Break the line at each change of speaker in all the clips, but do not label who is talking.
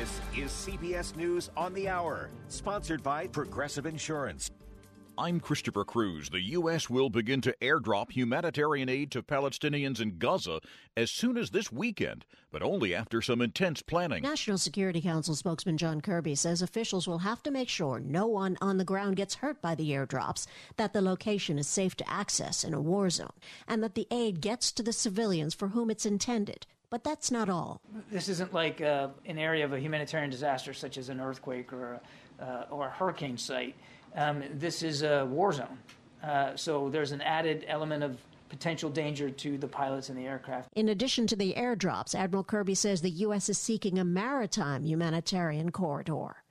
This is CBS News on the Hour, sponsored by Progressive Insurance.
I'm Christopher Cruz. The U.S. will begin to airdrop humanitarian aid to Palestinians in Gaza as soon as this weekend, but only after some intense planning.
National Security Council spokesman John Kirby says officials will have to make sure no one on the ground gets hurt by the airdrops, that the location is safe to access in a war zone, and that the aid gets to the civilians for whom it's intended. But that's not all.
This isn't like uh, an area of a humanitarian disaster such as an earthquake or a, uh, or a hurricane site. Um, this is a war zone. Uh, so there's an added element of potential danger to the pilots and the aircraft.
In addition to the airdrops, Admiral Kirby says the U.S. is seeking a maritime humanitarian corridor.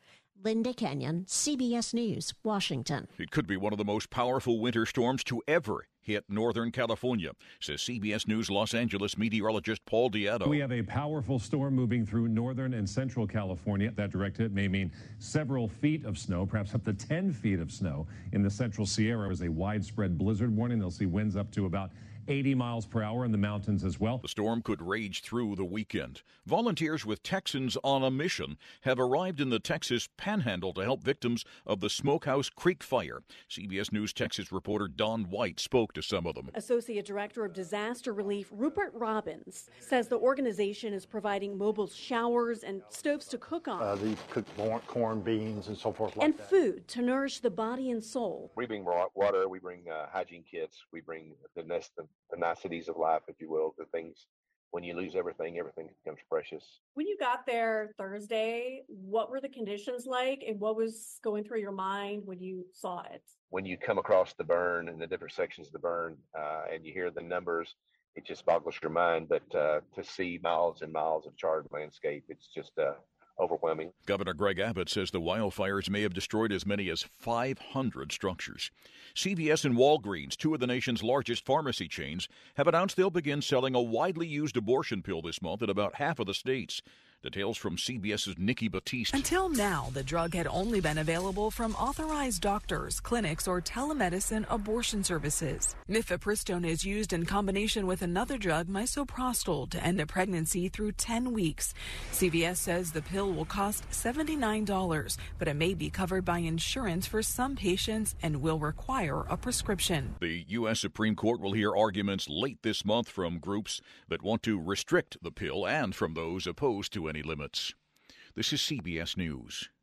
Linda Kenyon, CBS News, Washington.
It could be one of the most powerful winter storms to ever hit Northern California, says CBS News Los Angeles meteorologist Paul Deanno.
We have a powerful storm moving through northern and central California. That direct hit may mean several feet of snow, perhaps up to 10 feet of snow. In the central Sierra is a widespread blizzard warning. They'll see winds up to about 80 miles per hour in the mountains as well.
The storm could rage through the weekend. Volunteers with Texans on a Mission have arrived in the Texas panhandle to help victims of the Smokehouse Creek fire. CBS News Texas reporter Don White spoke to some of them.
Associate Director of Disaster Relief Rupert Robbins says the organization is providing mobile showers and stoves to cook on.
Uh, they cook corn, beans, and so forth like
and
that.
food to nourish the body and soul.
We bring water, we bring uh, hygiene kits, we bring the nest of the niceties of life, if you will, the things when you lose everything, everything becomes precious.
When you got there Thursday, what were the conditions like and what was going through your mind when you saw it?
When you come across the burn and the different sections of the burn uh, and you hear the numbers, it just boggles your mind. But uh, to see miles and miles of charred landscape, it's just uh, overwhelming.
Governor Greg Abbott says the wildfires may have destroyed as many as 500 structures. CVS and Walgreens, two of the nation's largest pharmacy chains, have announced they'll begin selling a widely used abortion pill this month in about half of the states. Details from CBS's Nikki Battiste.
Until now, the drug had only been available from authorized doctors, clinics, or telemedicine abortion services. Mifepristone is used in combination with another drug, misoprostol, to end a pregnancy through 10 weeks. CVS says the pill will cost $79, but it may be covered by insurance for some patients and will require a prescription.
The U.S. Supreme Court will hear arguments late this month from groups that want to restrict the pill and from those opposed to it any limits. This is CBS News.